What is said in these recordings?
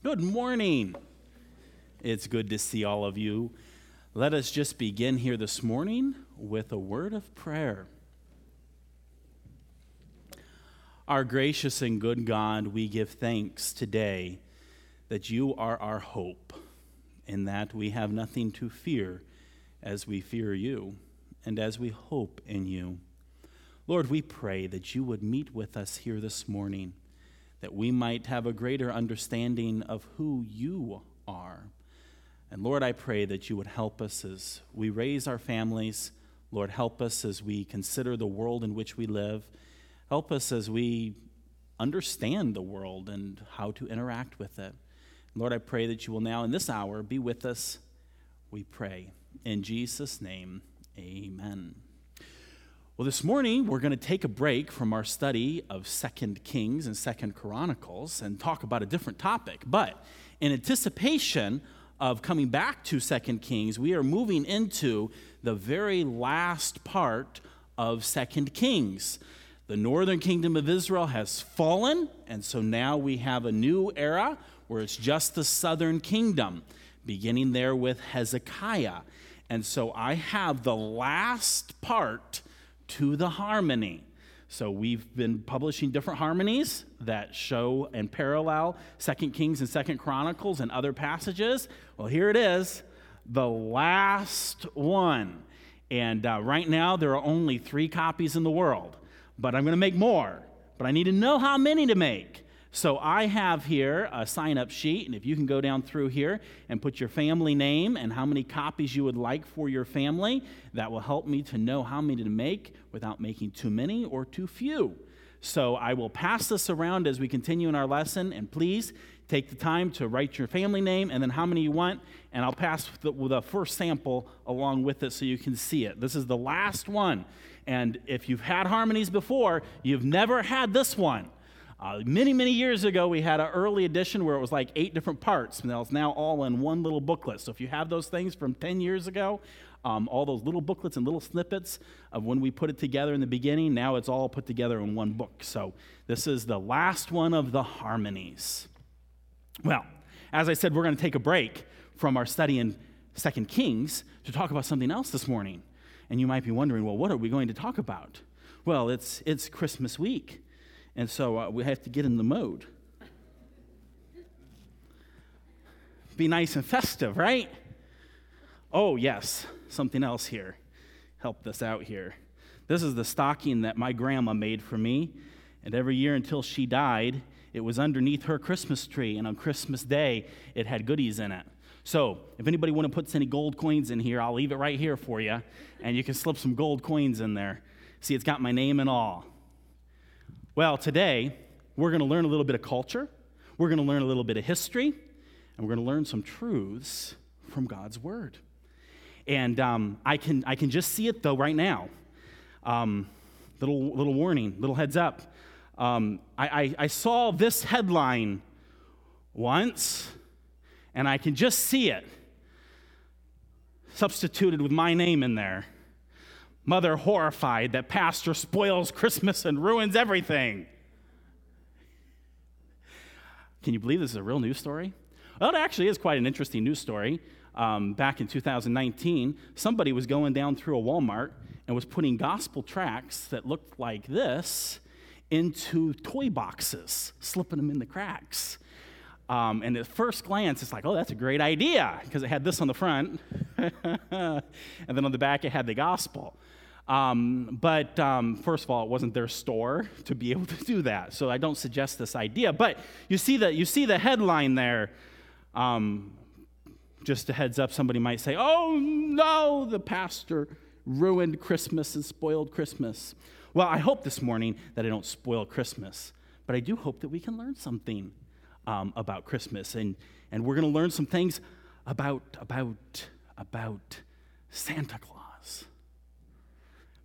Good morning. It's good to see all of you. Let us just begin here this morning with a word of prayer. Our gracious and good God, we give thanks today that you are our hope, and that we have nothing to fear as we fear you and as we hope in you. Lord, we pray that you would meet with us here this morning, that we might have a greater understanding of who you are. And Lord, I pray that you would help us as we raise our families. Lord, help us as we consider the world in which we live. Help us as we understand the world and how to interact with it. Lord, I pray that you will now, in this hour, be with us. We pray. In Jesus' name, amen. Well, this morning we're going to take a break from our study of Second Kings and Second Chronicles and talk about a different topic. But in anticipation of coming back to Second Kings, we are moving into the very last part of Second Kings. The northern kingdom of Israel has fallen, and so now we have a new era where it's just the southern kingdom, beginning there with Hezekiah. And so I have the last part to the harmony. So we've been publishing different harmonies that show and parallel Second Kings and Second Chronicles and other passages. Well, here it is, the last one. And uh, right now there are only three copies in the world, but I'm going to make more. But I need to know how many to make. So I have here a sign up sheet, and if you can go down through here and put your family name and how many copies you would like for your family, that will help me to know how many to make without making too many or too few. So I will pass this around as we continue in our lesson, and please take the time to write your family name and then how many you want, and I'll pass the, the first sample along with it so you can see it. This is the last one. And if you've had harmonies before, you've never had this one. Uh, many, many years ago, we had an early edition where it was like eight different parts, and it's now all in one little booklet. So if you have those things from 10 years ago, um, all those little booklets and little snippets of when we put it together in the beginning, now it's all put together in one book. So this is the last one of the harmonies. Well, as I said, we're going to take a break from our study in Second Kings to talk about something else this morning. And you might be wondering, well, what are we going to talk about? Well, it's, it's Christmas week. And so uh, we have to get in the mode. Be nice and festive, right? Oh, yes, something else here. Help this out here. This is the stocking that my grandma made for me. And every year until she died, it was underneath her Christmas tree. And on Christmas Day, it had goodies in it. So, if anybody want to put any gold coins in here, I'll leave it right here for you. And you can slip some gold coins in there. See, it's got my name and all. Well, today we're going to learn a little bit of culture, we're going to learn a little bit of history, and we're going to learn some truths from God's Word. And um, I, can, I can just see it though right now. Um, little, little warning, little heads up. Um, I, I, I saw this headline once, and I can just see it substituted with my name in there. Mother horrified that pastor spoils Christmas and ruins everything. Can you believe this is a real news story? Well, it actually is quite an interesting news story. Um, back in 2019, somebody was going down through a Walmart and was putting gospel tracts that looked like this into toy boxes, slipping them in the cracks. Um, and at first glance, it's like, oh, that's a great idea, because it had this on the front, and then on the back, it had the gospel. Um, but um, first of all, it wasn't their store to be able to do that. So I don't suggest this idea. But you see the, you see the headline there. Um, just a heads up, somebody might say, oh no, the pastor ruined Christmas and spoiled Christmas. Well, I hope this morning that I don't spoil Christmas, but I do hope that we can learn something um, about Christmas. And, and we're going to learn some things about, about, about Santa Claus.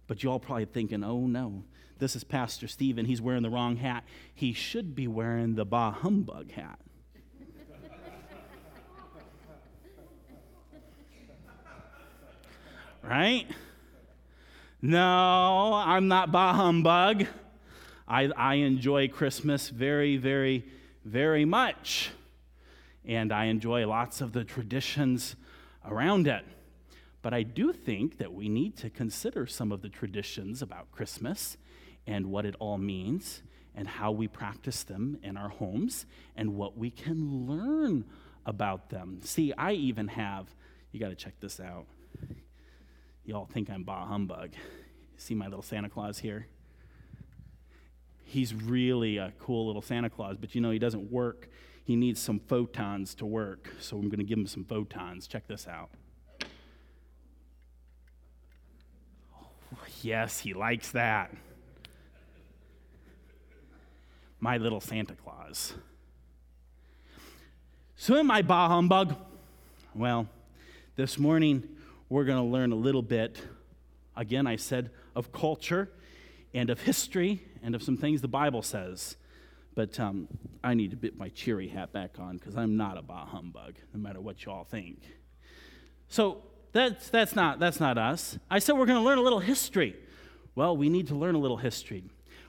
But you all probably thinking, oh no, this is Pastor Stephen. He's wearing the wrong hat. He should be wearing the bah humbug hat. right? No, I'm not bah humbug. I, I enjoy Christmas very, very, very much. and I enjoy lots of the traditions around it. But I do think that we need to consider some of the traditions about Christmas and what it all means and how we practice them in our homes and what we can learn about them. See, I even have, you got to check this out. Y'all think I'm bah humbug. See my little Santa Claus here? He's really a cool little Santa Claus, but you know, he doesn't work. He needs some photons to work, so I'm going to give him some photons. Check this out. Yes, he likes that. My little Santa Claus. So, am I bah humbug? Well, this morning we're going to learn a little bit, again, I said, of culture and of history and of some things the Bible says. But um, I need to put my cheery hat back on because I'm not a bah humbug, no matter what y'all think. So that's, that's, not, that's not us. I said we're going to learn a little history. Well, we need to learn a little history.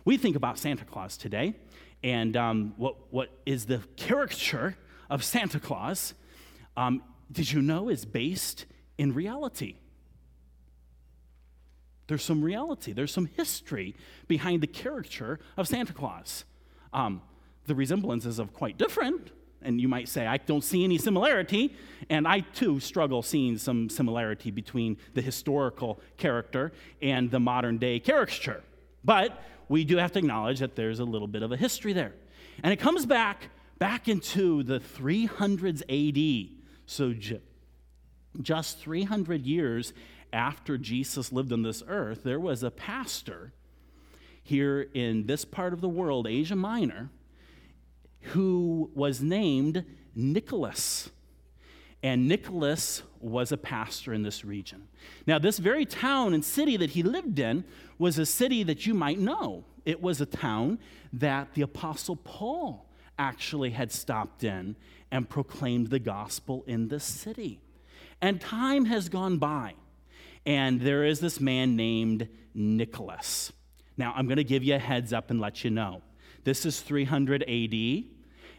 We think about Santa Claus today, and um, what, what is the caricature of Santa Claus, um, did you know, is based in reality. There's some reality, there's some history behind the caricature of Santa Claus. Um, the resemblances are quite different, and you might say, I don't see any similarity, and I too struggle seeing some similarity between the historical character and the modern day caricature. But we do have to acknowledge that there's a little bit of a history there. And it comes back back into the 300s AD. So just 300 years after Jesus lived on this earth, there was a pastor here in this part of the world, Asia Minor, who was named Nicholas. And Nicholas was a pastor in this region. Now, this very town and city that he lived in was a city that you might know. It was a town that the Apostle Paul actually had stopped in and proclaimed the gospel in this city. And time has gone by, and there is this man named Nicholas. Now, I'm going to give you a heads up and let you know. This is 300 AD,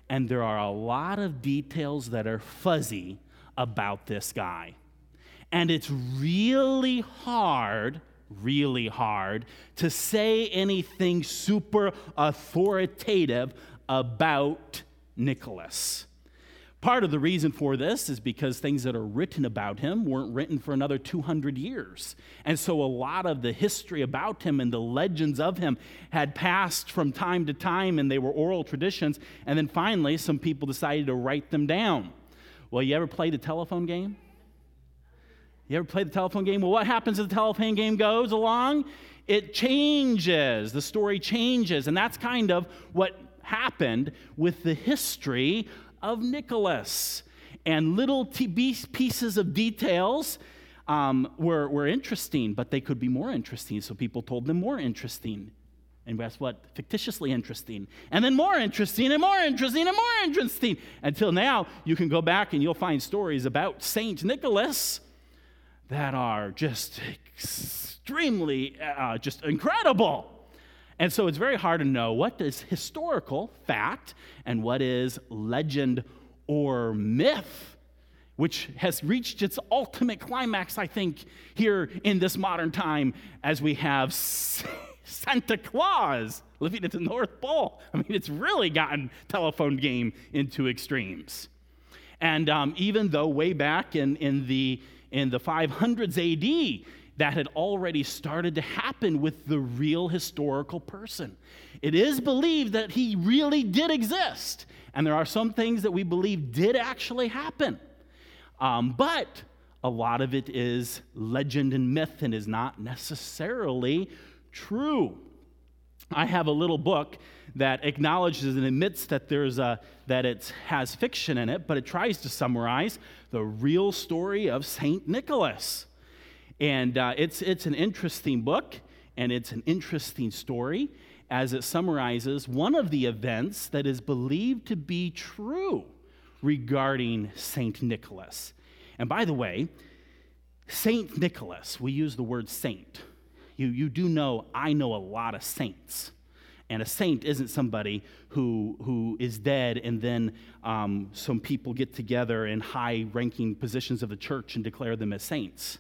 and there are a lot of details that are fuzzy about this guy. And it's really hard, really hard to say anything super authoritative about Nicholas. Part of the reason for this is because things that are written about him weren't written for another 200 years. And so a lot of the history about him and the legends of him had passed from time to time and they were oral traditions. And then finally, some people decided to write them down. Well, you ever played the telephone game? You ever played the telephone game? Well, what happens as the telephone game goes along? It changes. The story changes. And that's kind of what happened with the history of Nicholas. And little pieces of details um, were, were interesting, but they could be more interesting. So people told them more interesting. And guess what? Fictitiously interesting. And then more interesting and more interesting and more interesting. Until now, you can go back and you'll find stories about Saint Nicholas that are just extremely, uh, just incredible. And so it's very hard to know what is historical fact and what is legend or myth, which has reached its ultimate climax, I think, here in this modern time as we have Santa Claus living at the North Pole. I mean, it's really gotten telephone game into extremes. And um, even though way back in, in, the, in the 500s AD, that had already started to happen with the real historical person. It is believed that he really did exist, and there are some things that we believe did actually happen. Um, but a lot of it is legend and myth and is not necessarily true. I have a little book that acknowledges and admits that there's a that it has fiction in it, but it tries to summarize the real story of Saint Nicholas. And uh, it's, it's an interesting book, and it's an interesting story as it summarizes one of the events that is believed to be true regarding St. Nicholas. And by the way, St. Nicholas, we use the word saint. You, you do know, I know a lot of saints. And a saint isn't somebody who, who is dead and then um, some people get together in high ranking positions of the church and declare them as saints.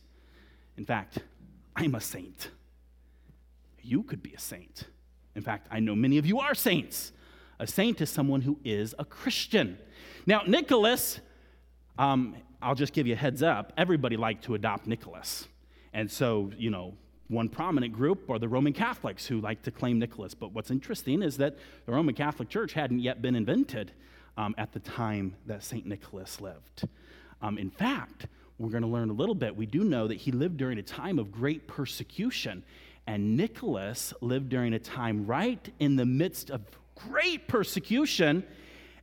In fact, I'm a saint. You could be a saint. In fact, I know many of you are saints. A saint is someone who is a Christian. Now, Nicholas, um, I'll just give you a heads up, everybody liked to adopt Nicholas. And so, you know, one prominent group are the Roman Catholics who like to claim Nicholas. But what's interesting is that the Roman Catholic Church hadn't yet been invented um, at the time that St. Nicholas lived. Um, in fact, we're going to learn a little bit. We do know that he lived during a time of great persecution. And Nicholas lived during a time right in the midst of great persecution.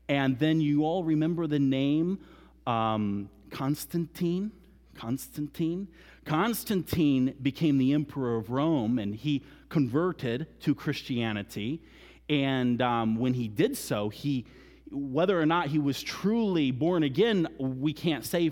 And then you all remember the name um, Constantine. Constantine. Constantine became the emperor of Rome and he converted to Christianity. And um, when he did so, he, whether or not he was truly born again, we can't say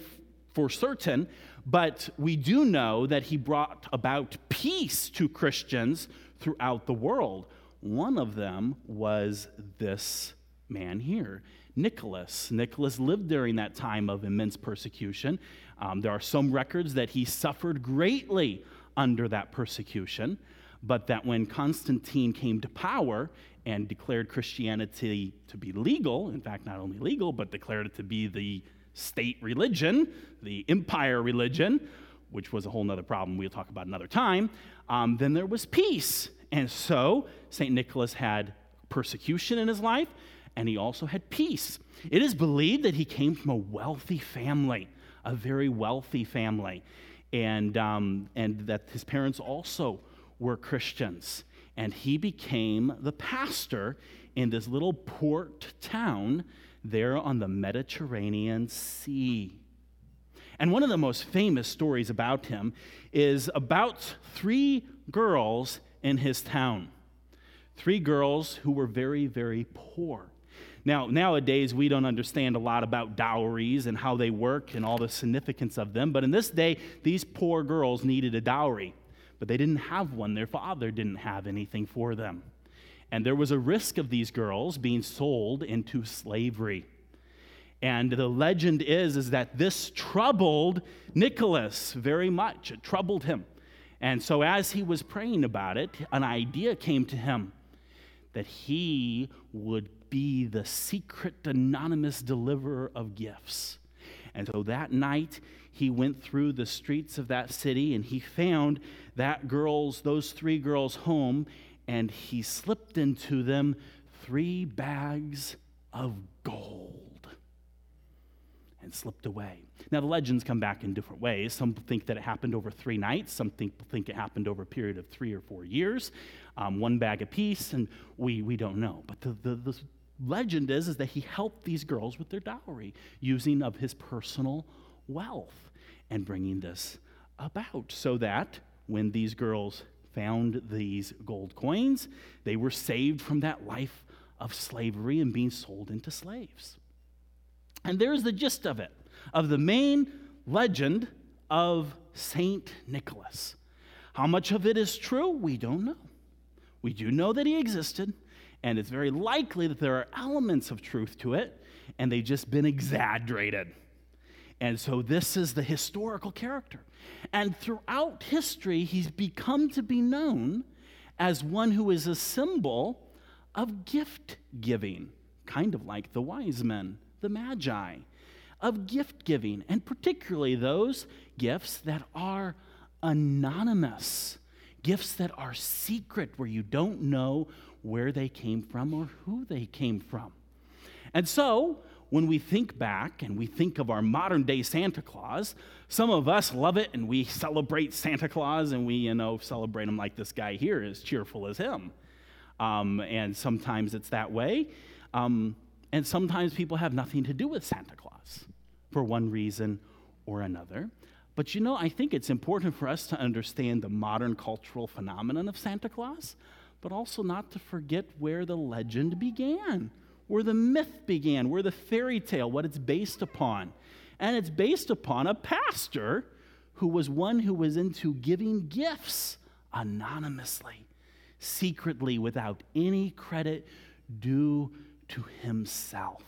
for certain, but we do know that he brought about peace to Christians throughout the world. One of them was this man here. Nicholas. Nicholas lived during that time of immense persecution. Um, there are some records that he suffered greatly under that persecution, but that when Constantine came to power and declared Christianity to be legal, in fact, not only legal, but declared it to be the state religion, the empire religion, which was a whole other problem we'll talk about another time, um, then there was peace. And so St. Nicholas had persecution in his life, and he also had peace. It is believed that he came from a wealthy family, a very wealthy family, and, um, and that his parents also were Christians. And he became the pastor in this little port town there on the Mediterranean Sea. And one of the most famous stories about him is about three girls in his town. Three girls who were very, very poor. Now, nowadays, we don't understand a lot about dowries and how they work and all the significance of them, but in this day, these poor girls needed a dowry, but they didn't have one. Their father didn't have anything for them. And there was a risk of these girls being sold into slavery. And the legend is, is that this troubled Nicholas very much. It troubled him. And so, as he was praying about it, an idea came to him that he would be the secret, anonymous deliverer of gifts. And so that night, he went through the streets of that city and he found that girl's, those three girls' home, and he slipped into them three bags of gold and slipped away. Now, the legends come back in different ways. Some think that it happened over three nights, some think, think it happened over a period of three or four years, um, one bag apiece, and we, we don't know. But the, the, the legend is, is that he helped these girls with their dowry using of his personal wealth and bringing this about so that when these girls found these gold coins, they were saved from that life of slavery and being sold into slaves. And there's the gist of it, of the main legend of Saint Nicholas. How much of it is true? We don't know. We do know that he existed, and it's very likely that there are elements of truth to it, and they've just been exaggerated. And so this is the historical character. And throughout history, he's become to be known as one who is a symbol of gift giving, kind of like the wise men, the magi, of gift giving, and particularly those gifts that are anonymous, gifts that are secret, where you don't know where they came from or who they came from. And so, when we think back and we think of our modern day Santa Claus, some of us love it and we celebrate Santa Claus and we, you know, celebrate him like this guy here is cheerful as him. Um, and sometimes it's that way. Um, and sometimes people have nothing to do with Santa Claus for one reason or another. But you know, I think it's important for us to understand the modern cultural phenomenon of Santa Claus, but also not to forget where the legend began, where the myth began, where the fairy tale, what it's based upon. And it's based upon a pastor who was one who was into giving gifts anonymously. secretly without any credit due to himself.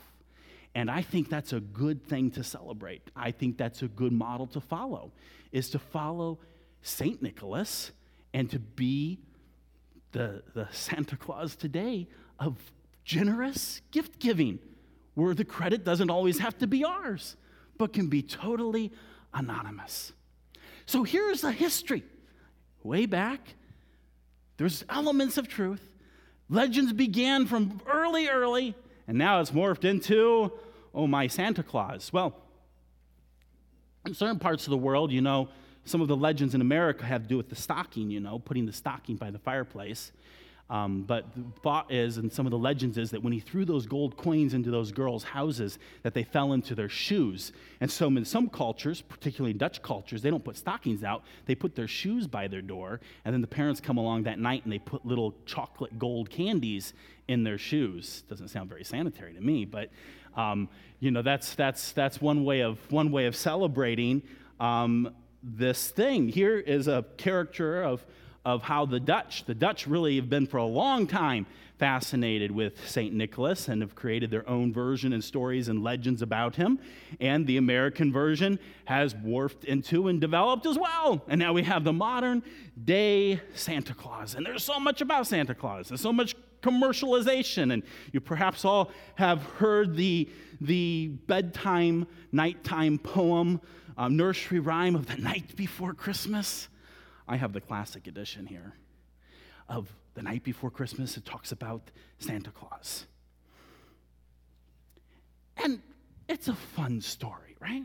And I think that's a good thing to celebrate. I think that's a good model to follow, is to follow St. Nicholas and to be the, the Santa Claus today of generous gift giving, where the credit doesn't always have to be ours, but can be totally anonymous. So here's the history. Way back, there's elements of truth. Legends began from early, early, and now it's morphed into, oh, my Santa Claus. Well, in certain parts of the world, you know, some of the legends in America have to do with the stocking, you know, putting the stocking by the fireplace. Um, but the thought is, and some of the legends is, that when he threw those gold coins into those girls' houses, that they fell into their shoes. And so, in some cultures, particularly Dutch cultures, they don't put stockings out. They put their shoes by their door, and then the parents come along that night and they put little chocolate gold candies in their shoes. Doesn't sound very sanitary to me, but um, you know that's that's that's one way of one way of celebrating um, this thing. Here is a character of of how the Dutch, the Dutch really have been for a long time fascinated with St. Nicholas and have created their own version and stories and legends about him. And the American version has morphed into and developed as well. And now we have the modern day Santa Claus. And there's so much about Santa Claus, there's so much commercialization. And you perhaps all have heard the, the bedtime, nighttime poem, um, nursery rhyme of the night before Christmas. I have the classic edition here of the night before Christmas. It talks about Santa Claus. And it's a fun story, right?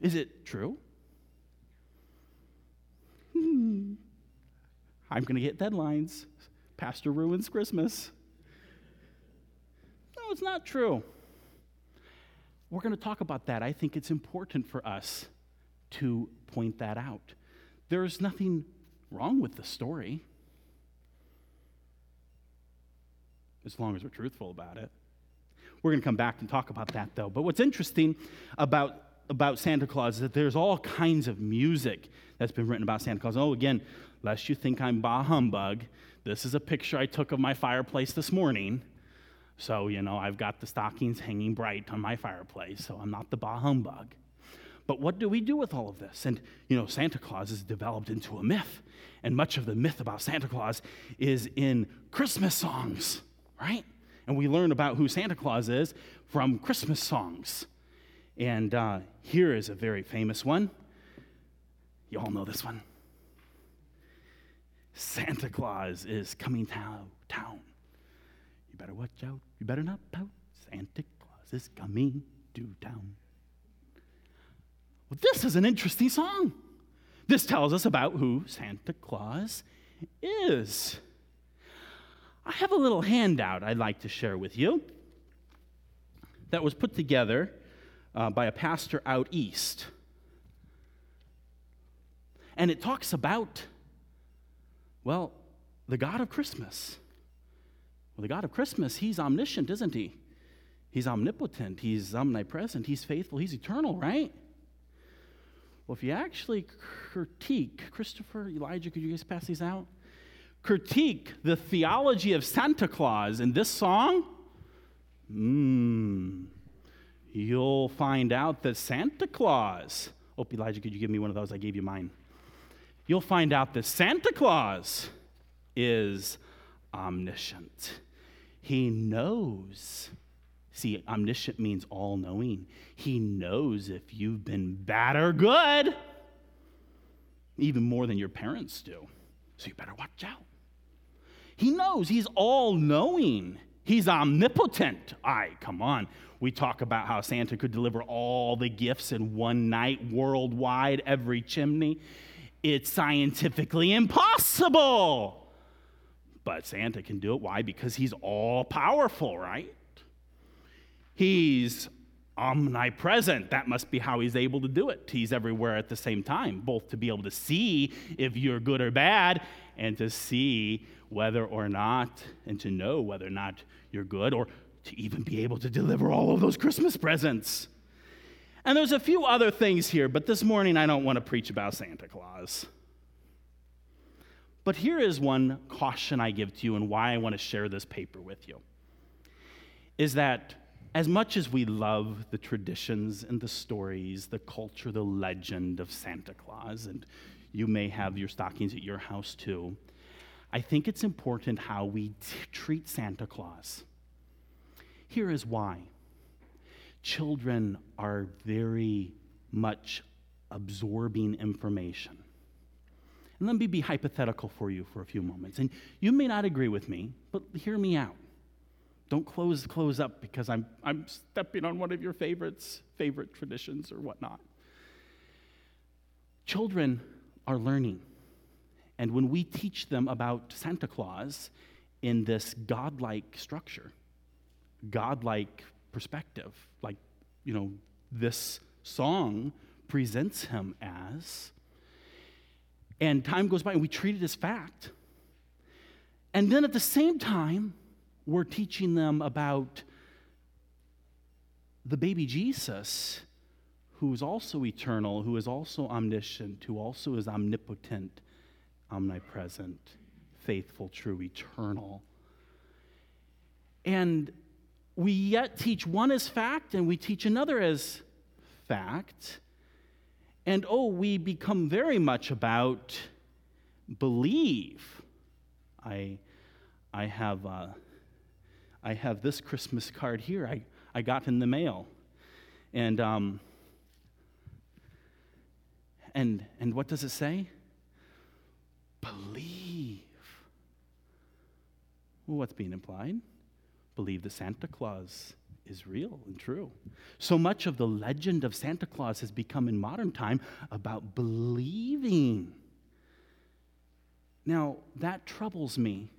Is it true? Hmm. I'm going to get deadlines. Pastor ruins Christmas. No, it's not true. We're going to talk about that. I think it's important for us to point that out. There's nothing wrong with the story as long as we're truthful about it. We're going to come back and talk about that though. But what's interesting about about Santa Claus is that there's all kinds of music that's been written about Santa Claus. Oh, again, lest you think I'm bah humbug, this is a picture I took of my fireplace this morning. So, you know, I've got the stockings hanging bright on my fireplace, so I'm not the bah humbug. But what do we do with all of this? And, you know, Santa Claus is developed into a myth. And much of the myth about Santa Claus is in Christmas songs, right? And we learn about who Santa Claus is from Christmas songs. And uh, here is a very famous one. You all know this one. Santa Claus is coming to town. You better watch out. You better not pout. Santa Claus is coming to town. Well, this is an interesting song. This tells us about who Santa Claus is. I have a little handout I'd like to share with you that was put together uh, by a pastor out east. And it talks about, well, the God of Christmas. Well, the God of Christmas, he's omniscient, isn't he? He's omnipotent, he's omnipresent, he's faithful, he's eternal, right? Well, if you actually critique, Christopher, Elijah, could you guys pass these out? Critique the theology of Santa Claus in this song, mm, you'll find out that Santa Claus, oh, Elijah, could you give me one of those? I gave you mine. You'll find out that Santa Claus is omniscient. He knows See, omniscient means all knowing. He knows if you've been bad or good, even more than your parents do. So you better watch out. He knows, he's all knowing. He's omnipotent. I come on. We talk about how Santa could deliver all the gifts in one night worldwide, every chimney. It's scientifically impossible. But Santa can do it. Why? Because he's all powerful, right? He's omnipresent. That must be how he's able to do it. He's everywhere at the same time, both to be able to see if you're good or bad and to see whether or not, and to know whether or not you're good, or to even be able to deliver all of those Christmas presents. And there's a few other things here, but this morning I don't want to preach about Santa Claus. But here is one caution I give to you and why I want to share this paper with you is that as much as we love the traditions and the stories, the culture, the legend of Santa Claus, and you may have your stockings at your house too, I think it's important how we t- treat Santa Claus. Here is why children are very much absorbing information. And let me be hypothetical for you for a few moments. And you may not agree with me, but hear me out. Don't close close up because I'm I'm stepping on one of your favorites, favorite traditions or whatnot. Children are learning. And when we teach them about Santa Claus in this godlike structure, godlike perspective, like, you know, this song presents him as, and time goes by and we treat it as fact. And then at the same time, we're teaching them about the baby Jesus, who is also eternal, who is also omniscient, who also is omnipotent, omnipresent, faithful, true, eternal. And we yet teach one as fact and we teach another as fact. And oh, we become very much about believe. I, I, have, uh, I have this Christmas card here I, I got in the mail. And, um, and, and what does it say? Believe. Well, what's being implied? Believe that Santa Claus is real and true. So much of the legend of Santa Claus has become in modern time about believing. Now, that troubles me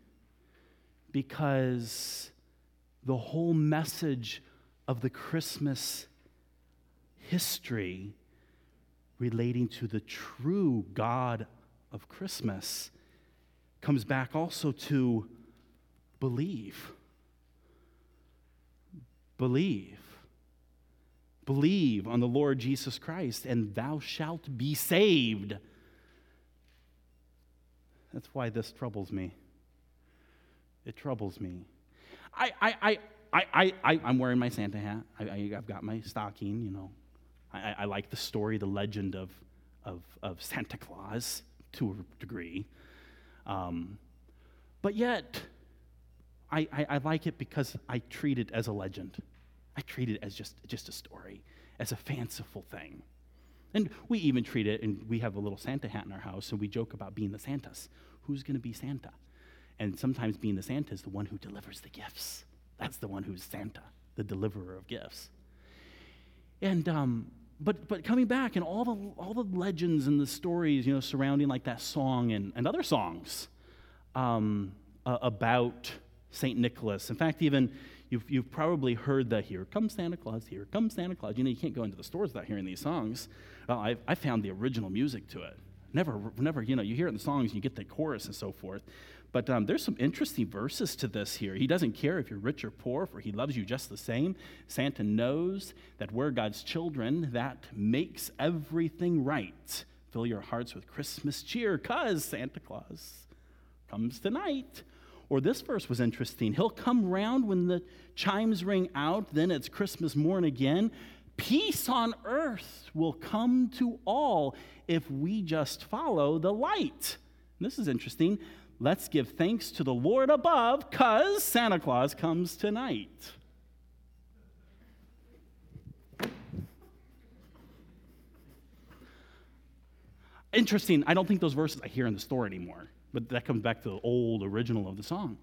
because the whole message of the Christmas history relating to the true God of Christmas comes back also to believe. Believe. Believe on the Lord Jesus Christ, and thou shalt be saved. That's why this troubles me. It troubles me. I, I, I, I, I'm wearing my Santa hat. I, I, have got my stocking, you know. I, I like the story, the legend of, of, of Santa Claus to a degree. Um, but yet, I, I, I, like it because I treat it as a legend. I treat it as just, just a story, as a fanciful thing. And we even treat it, and we have a little Santa hat in our house, and we joke about being the Santas. Who's going to be Santa? And sometimes being the Santa is the one who delivers the gifts. That's the one who's Santa, the deliverer of gifts. And um, but, but coming back and all the, all the legends and the stories, you know, surrounding like that song and, and other songs um, uh, about St. Nicholas. In fact, even you've, you've probably heard the here comes Santa Claus, here comes Santa Claus. You know, you can't go into the stores without hearing these songs. Well, I, I found the original music to it. Never, never, you know, you hear it in the songs, you get the chorus and so forth. But um, there's some interesting verses to this here. He doesn't care if you're rich or poor, for he loves you just the same. Santa knows that we're God's children. That makes everything right. Fill your hearts with Christmas cheer, because Santa Claus comes tonight. Or this verse was interesting. He'll come round when the chimes ring out, then it's Christmas morn again. Peace on earth will come to all if we just follow the light. This is interesting. Let's give thanks to the Lord above because Santa Claus comes tonight. Interesting. I don't think those verses I hear in the store anymore, but that comes back to the old original of the song.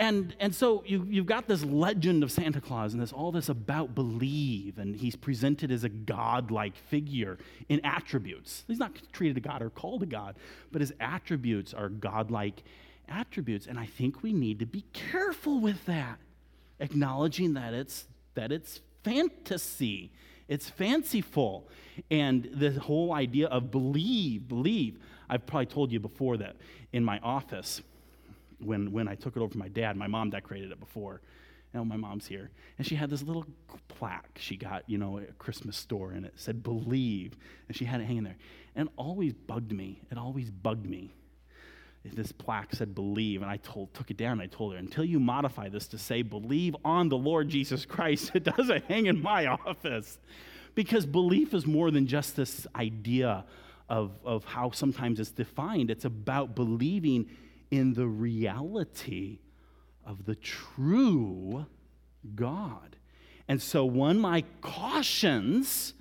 And, and so you, you've got this legend of Santa Claus and this, all this about believe, and he's presented as a godlike figure in attributes. He's not treated a God or called a God, but his attributes are godlike attributes. And I think we need to be careful with that, acknowledging that it's, that it's fantasy, it's fanciful. And the whole idea of believe, believe. I've probably told you before that in my office, when, when I took it over from my dad. My mom decorated it before. Now my mom's here. And she had this little plaque she got, you know, at a Christmas store, and it said believe. And she had it hanging there. And always bugged me. It always bugged me this plaque said believe, and I told, took it down. I told her, until you modify this to say believe on the Lord Jesus Christ, it doesn't hang in my office. Because belief is more than just this idea of, of how sometimes it's defined, it's about believing in the reality of the true God. And so, one of my cautions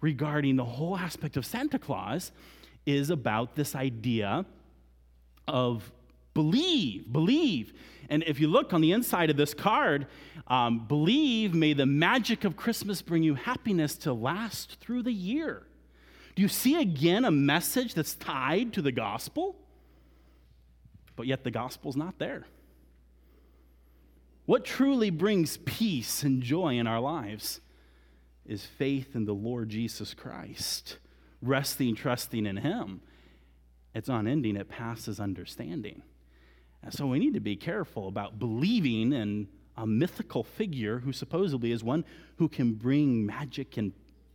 regarding the whole aspect of Santa Claus is about this idea of believe, believe. And if you look on the inside of this card, um, believe, may the magic of Christmas bring you happiness to last through the year. Do you see again a message that's tied to the gospel? But yet the gospel's not there. What truly brings peace and joy in our lives is faith in the Lord Jesus Christ, resting, trusting in Him. It's unending, it passes understanding. And so we need to be careful about believing in a mythical figure who supposedly is one who can bring magic and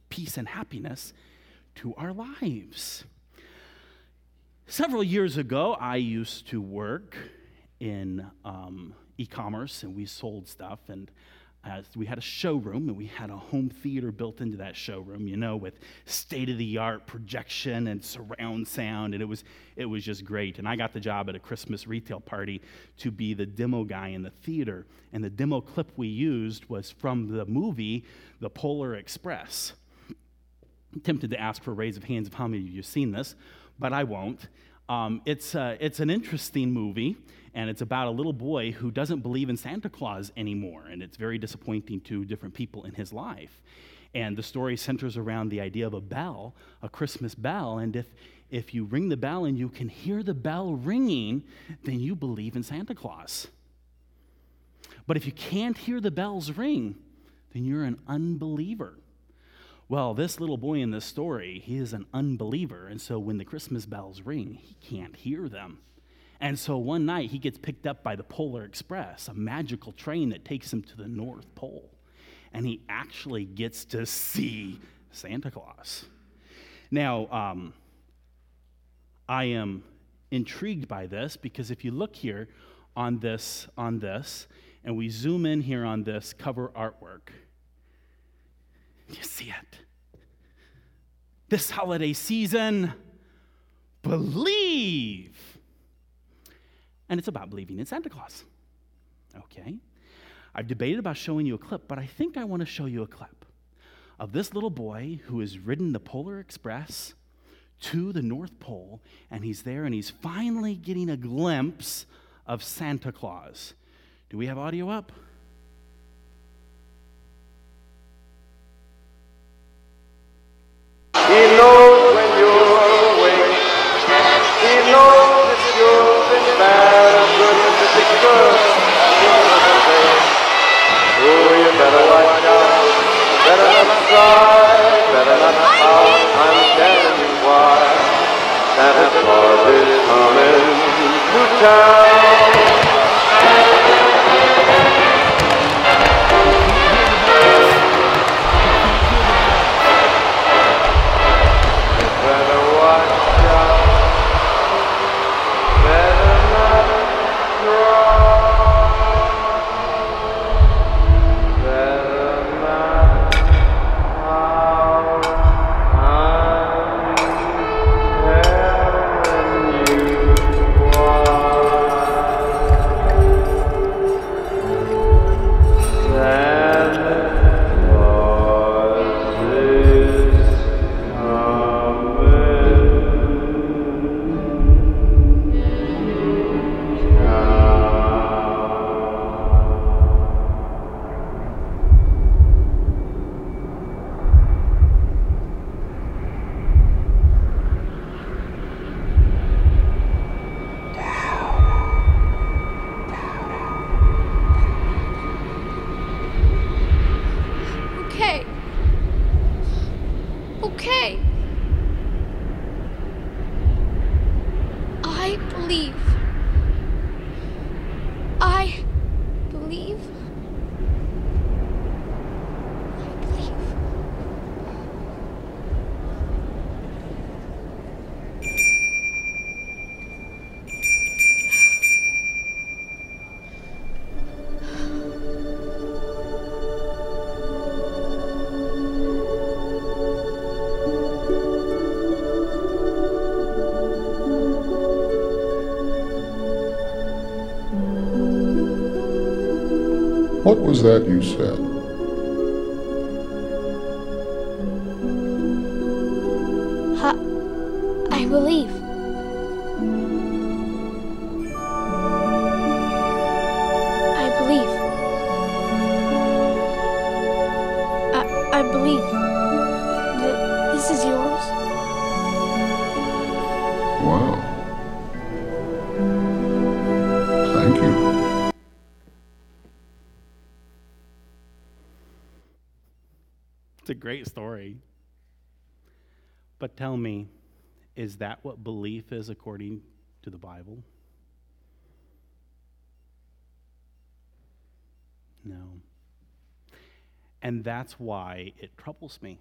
peace and happiness to our lives. Several years ago, I used to work in um, e commerce and we sold stuff. And uh, we had a showroom and we had a home theater built into that showroom, you know, with state of the art projection and surround sound. And it was, it was just great. And I got the job at a Christmas retail party to be the demo guy in the theater. And the demo clip we used was from the movie The Polar Express. I'm tempted to ask for a raise of hands of how many of you have seen this, but I won't. Um, it's, uh, it's an interesting movie, and it's about a little boy who doesn't believe in Santa Claus anymore, and it's very disappointing to different people in his life. And the story centers around the idea of a bell, a Christmas bell, and if, if you ring the bell and you can hear the bell ringing, then you believe in Santa Claus. But if you can't hear the bells ring, then you're an unbeliever. Well, this little boy in this story, he is an unbeliever. And so when the Christmas bells ring, he can't hear them. And so one night he gets picked up by the Polar Express, a magical train that takes him to the North Pole. And he actually gets to see Santa Claus. Now, um, I am intrigued by this because if you look here on this, on this, and we zoom in here on this cover artwork, you see it. This holiday season, believe. And it's about believing in Santa Claus. Okay? I've debated about showing you a clip, but I think I want to show you a clip of this little boy who has ridden the Polar Express to the North Pole, and he's there and he's finally getting a glimpse of Santa Claus. Do we have audio up? Claus is coming to town. That you said? It's a great story. But tell me, is that what belief is according to the Bible? No. And that's why it troubles me.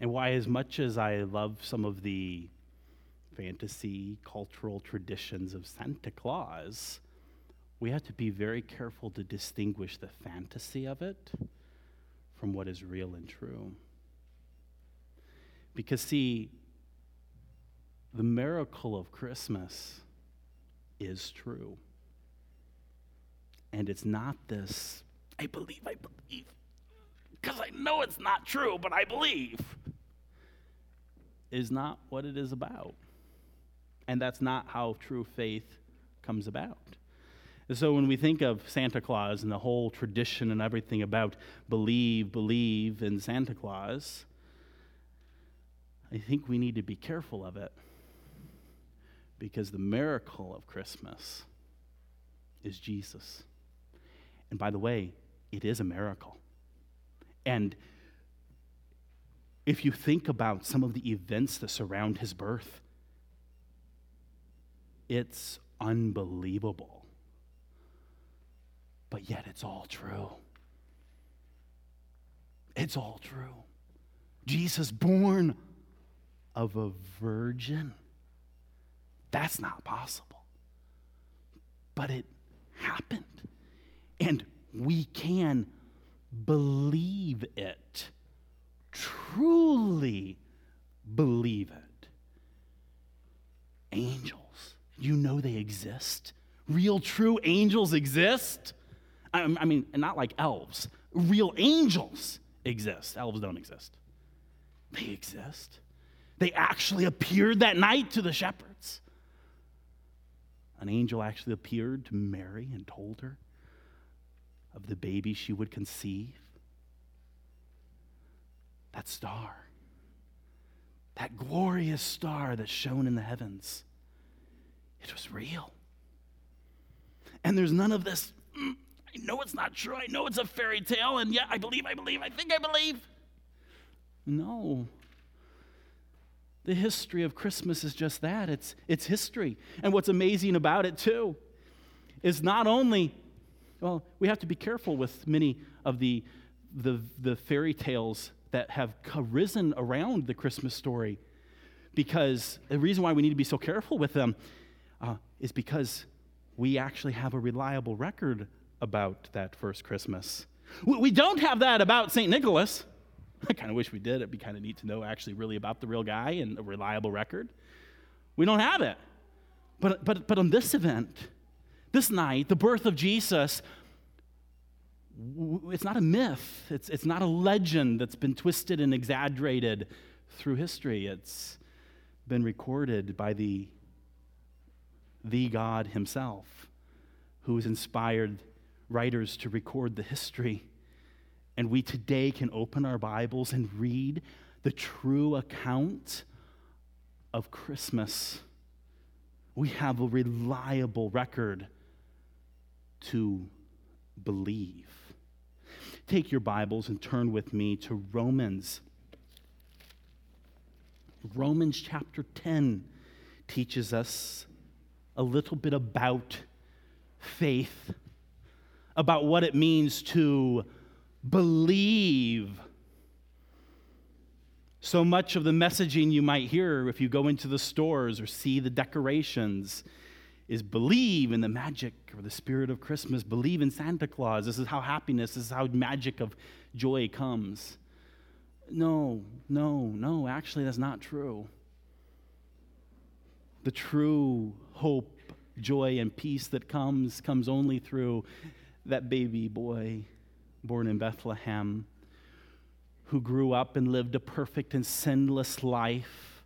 And why, as much as I love some of the fantasy cultural traditions of Santa Claus, we have to be very careful to distinguish the fantasy of it from what is real and true. Because, see, the miracle of Christmas is true. And it's not this, I believe, I believe, because I know it's not true, but I believe, is not what it is about. And that's not how true faith comes about. So when we think of Santa Claus and the whole tradition and everything about believe, believe in Santa Claus, I think we need to be careful of it because the miracle of Christmas is Jesus. And by the way, it is a miracle. And if you think about some of the events that surround his birth, it's unbelievable. But yet it's all true. It's all true. Jesus born of a virgin. That's not possible. But it happened. And we can believe it, truly believe it. Angels, you know they exist. Real, true angels exist. I, mean, not like elves. Real angels exist. Elves don't exist. They exist. They actually appeared that night to the shepherds. An angel actually appeared to Mary and told her of the baby she would conceive. That star, that glorious star that shone in the heavens, it was real. And there's none of this, "Mm, I know it's not true, I know it's a fairy tale, and yet I believe, I believe, I think I believe. No. The history of Christmas is just that it's, it's history. And what's amazing about it, too, is not only, well, we have to be careful with many of the, the, the fairy tales that have arisen around the Christmas story, because the reason why we need to be so careful with them uh, is because we actually have a reliable record about that first Christmas. We don't have that about St. Nicholas. I kind of wish we did. It'd be kind of neat to know actually really about the real guy and a reliable record. We don't have it. But, but, but on this event, this night, the birth of Jesus, it's not a myth. It's, it's not a legend that's been twisted and exaggerated through history. It's been recorded by the, the God himself who has inspired writers to record the history. And we today can open our Bibles and read the true account of Christmas. We have a reliable record to believe. Take your Bibles and turn with me to Romans. Romans chapter 10 teaches us a little bit about faith, about what it means to believe. So much of the messaging you might hear if you go into the stores or see the decorations is believe in the magic or the spirit of Christmas, believe in Santa Claus. This is how happiness, this is how magic of joy comes. No, no, no, actually, that's not true. The true hope, joy, and peace that comes comes only through that baby boy born in Bethlehem who grew up and lived a perfect and sinless life.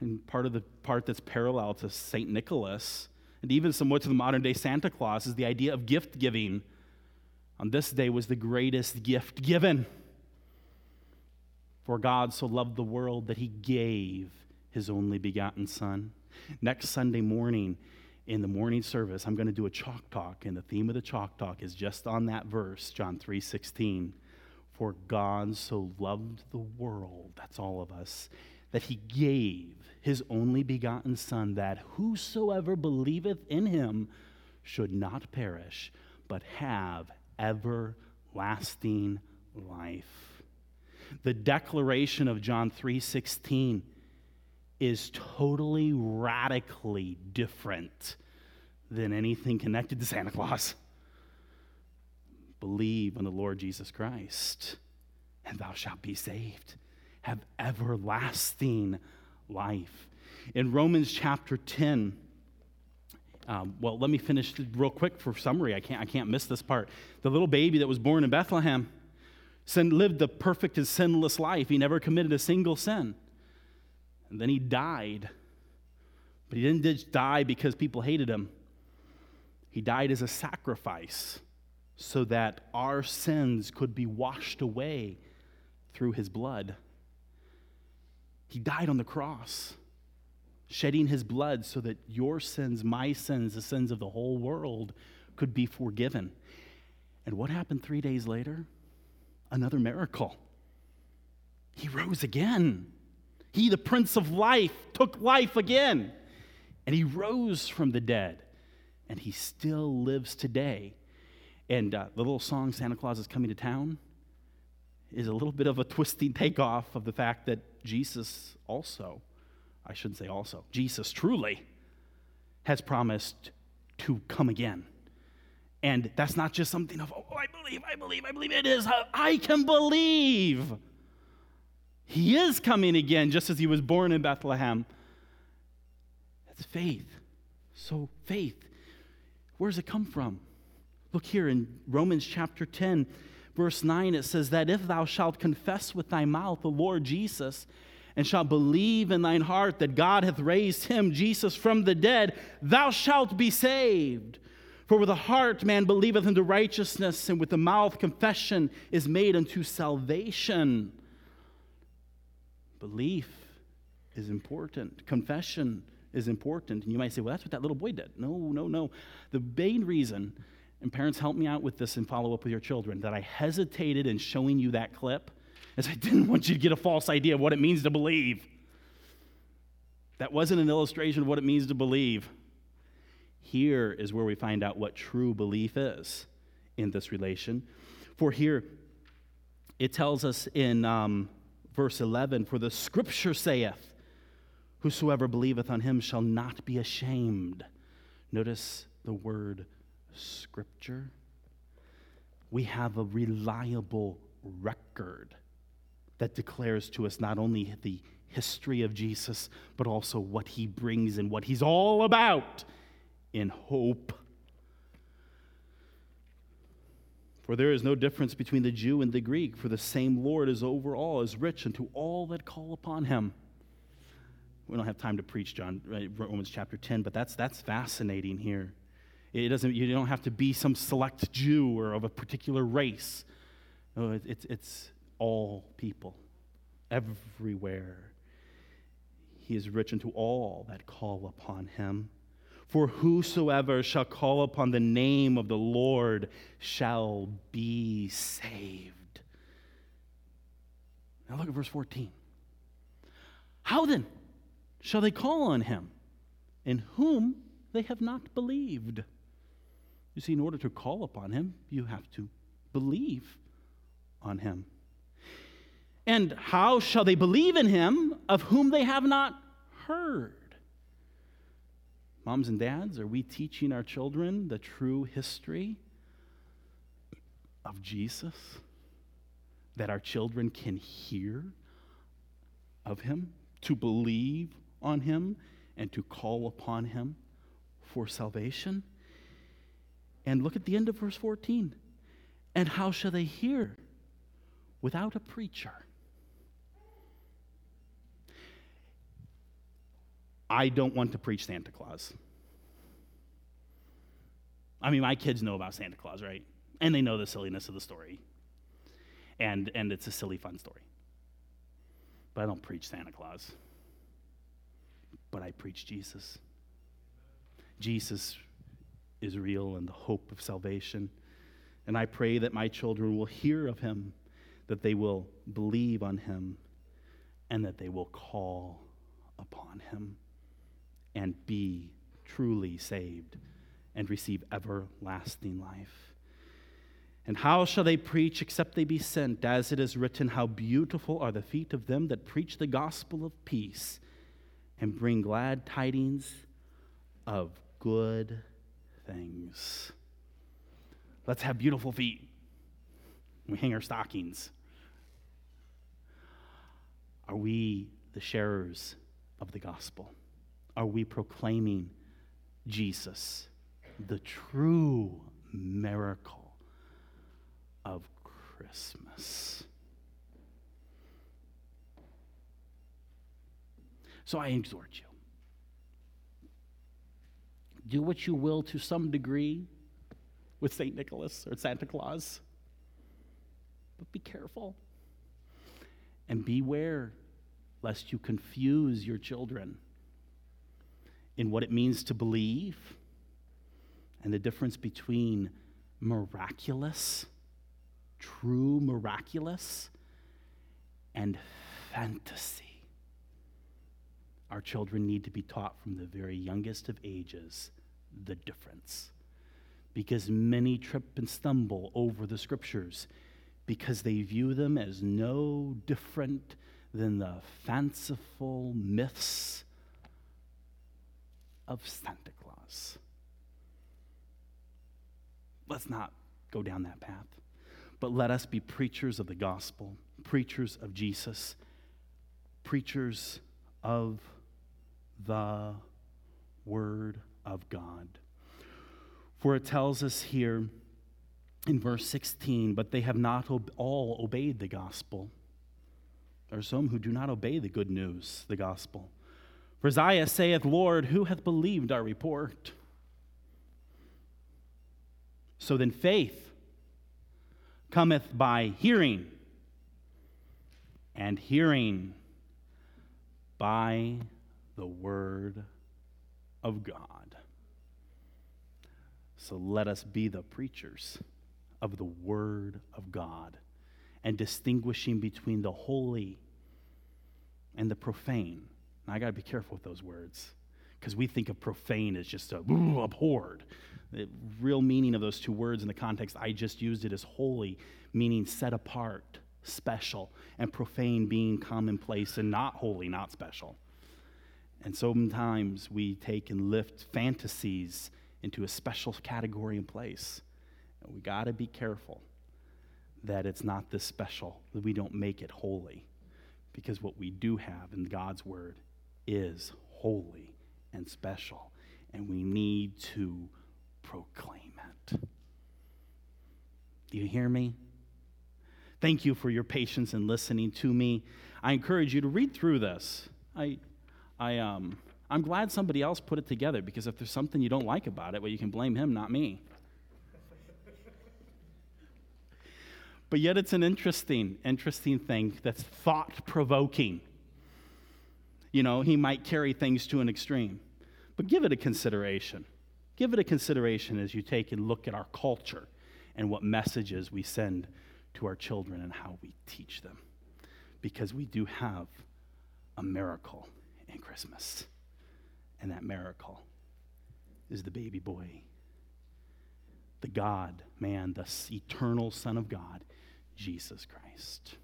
And part of the part that's parallel to St. Nicholas, and even somewhat to the modern day Santa Claus, is the idea of gift giving. On this day was the greatest gift given. For God so loved the world that he gave his only begotten Son. Next Sunday morning, in the morning service, I'm going to do a chalk talk, and the theme of the chalk talk is just on that verse, John 3 16. For God so loved the world, that's all of us, that he gave his only begotten Son, that whosoever believeth in him should not perish, but have everlasting life. The declaration of John 3:16 is totally radically different than anything connected to Santa Claus. Believe in the Lord Jesus Christ, and thou shalt be saved. Have everlasting life. In Romans chapter 10, um, well, let me finish real quick for summary. I can't, I can't miss this part. The little baby that was born in Bethlehem sin, lived the perfect and sinless life. He never committed a single sin. And then he died. But he didn't just die because people hated him, he died as a sacrifice so that our sins could be washed away through his blood. He died on the cross, shedding his blood so that your sins, my sins, the sins of the whole world could be forgiven. And what happened three days later? Another miracle. He rose again. He, the Prince of Life, took life again. And he rose from the dead. And he still lives today. And uh, the little song, Santa Claus is Coming to Town, is a little bit of a twisting takeoff of the fact that Jesus also, I shouldn't say also, Jesus truly has promised to come again. And that's not just something of, oh, I believe, I believe, I believe. It is, I can believe. He is coming again, just as he was born in Bethlehem. That's faith. So, faith, where does it come from? Look here in Romans chapter 10, verse 9, it says that if thou shalt confess with thy mouth the Lord Jesus, and shalt believe in thine heart that God hath raised him, Jesus, from the dead, thou shalt be saved. For with the heart man believeth unto righteousness, and with the mouth confession is made unto salvation. Belief is important, confession is important. And you might say, well, that's what that little boy did. No, no, no. The main reason, and parents help me out with this and follow up with your children, that I hesitated in showing you that clip is I didn't want you to get a false idea of what it means to believe. That wasn't an illustration of what it means to believe. Here is where we find out what true belief is in this relation. For here, it tells us in um, verse 11 For the scripture saith, Whosoever believeth on him shall not be ashamed. Notice the word scripture. We have a reliable record that declares to us not only the history of Jesus, but also what he brings and what he's all about in hope. For there is no difference between the Jew and the Greek, for the same Lord is over all, is rich unto all that call upon him. We don't have time to preach John Romans chapter 10, but that's that's fascinating here. It doesn't you don't have to be some select Jew or of a particular race. No, it, it's it's all people, everywhere. He is rich unto all that call upon him. For whosoever shall call upon the name of the Lord shall be saved. Now look at verse 14. How then shall they call on him in whom they have not believed? You see, in order to call upon him, you have to believe on him. And how shall they believe in him of whom they have not heard? Moms and dads, are we teaching our children the true history of Jesus? That our children can hear of him, to believe on him, and to call upon him for salvation? And look at the end of verse 14. And how shall they hear without a preacher? I don't want to preach Santa Claus. I mean, my kids know about Santa Claus, right? And they know the silliness of the story. And, and it's a silly, fun story. But I don't preach Santa Claus. But I preach Jesus. Jesus is real and the hope of salvation. And I pray that my children will hear of him, that they will believe on him, and that they will call upon him and be truly saved and receive everlasting life. And how shall they preach except they be sent? As it is written, How beautiful are the feet of them that preach the gospel of peace and bring glad tidings of good things. Let's have beautiful feet. We hang our stockings. Are we the sharers of the gospel? Are we proclaiming Jesus, the true miracle of Christmas? So I exhort you do what you will to some degree with St. Nicholas or Santa Claus, but be careful and beware lest you confuse your children in what it means to believe and the difference between miraculous, true miraculous, and fantasy. Our children need to be taught from the very youngest of ages the difference. Because many trip and stumble over the scriptures because they view them as no different than the fanciful myths of Santa Claus. Let's not go down that path, but let us be preachers of the gospel, preachers of Jesus, preachers of the Word of God. For it tells us here in verse 16, but they have not all obeyed the gospel. There are some who do not obey the good news, the gospel. For Isaiah saith, Lord, who hath believed our report? So then faith cometh by hearing, and hearing by the word of God. So let us be the preachers of the Word of God and distinguishing between the holy and the profane. Now, I got to be careful with those words because we think of profane as just a abhorred. The real meaning of those two words in the context I just used it as holy, meaning set apart, special, and profane being commonplace and not holy, not special. And sometimes we take and lift fantasies into a special category and place. And we got to be careful that it's not this special, that we don't make it holy. Because what we do have in God's Word is holy and special. And we need to proclaim it. Do you hear me? Thank you for your patience in listening to me. I encourage you to read through this. I, I, um, I'm glad somebody else put it together because if there's something you don't like about it, well, you can blame him, not me. but yet it's an interesting, interesting thing that's thought provoking. You know, he might carry things to an extreme, but give it a consideration. Give it a consideration as you take and look at our culture and what messages we send to our children and how we teach them. Because we do have a miracle in Christmas. And that miracle is the baby boy, the God, man, the eternal Son of God, Jesus Christ.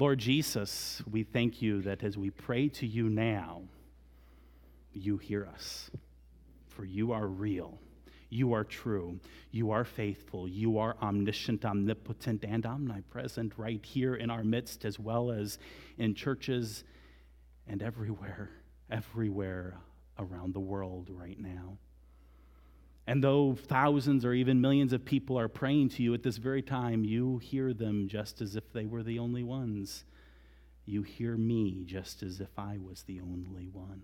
Lord Jesus, we thank you that as we pray to you now, you hear us, for you are real. You are true. You are faithful. You are omniscient, omnipotent, and omnipresent right here in our midst, as well as in churches and everywhere, everywhere around the world right now. And though thousands or even millions of people are praying to you at this very time, you hear them just as if they were the only ones. You hear me just as if I was the only one.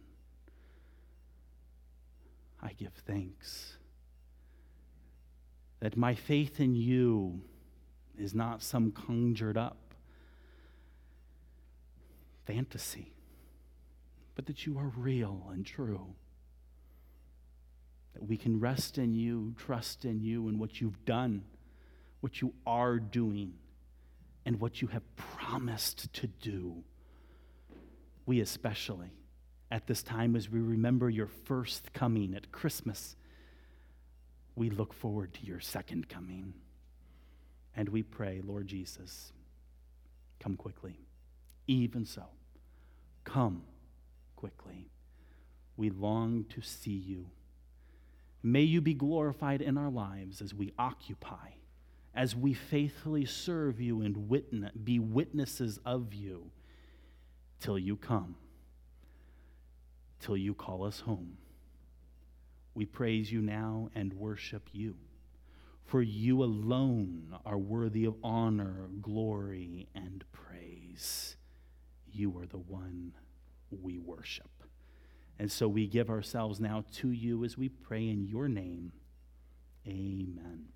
I give thanks that my faith in you is not some conjured up fantasy, but that you are real and true. That we can rest in you, trust in you, and what you've done, what you are doing, and what you have promised to do. We especially, at this time as we remember your first coming at Christmas, we look forward to your second coming. And we pray, Lord Jesus, come quickly. Even so, come quickly. We long to see you. May you be glorified in our lives as we occupy, as we faithfully serve you and witness, be witnesses of you till you come, till you call us home. We praise you now and worship you. For you alone are worthy of honor, glory, and praise. You are the one we worship. And so we give ourselves now to you as we pray in your name. Amen.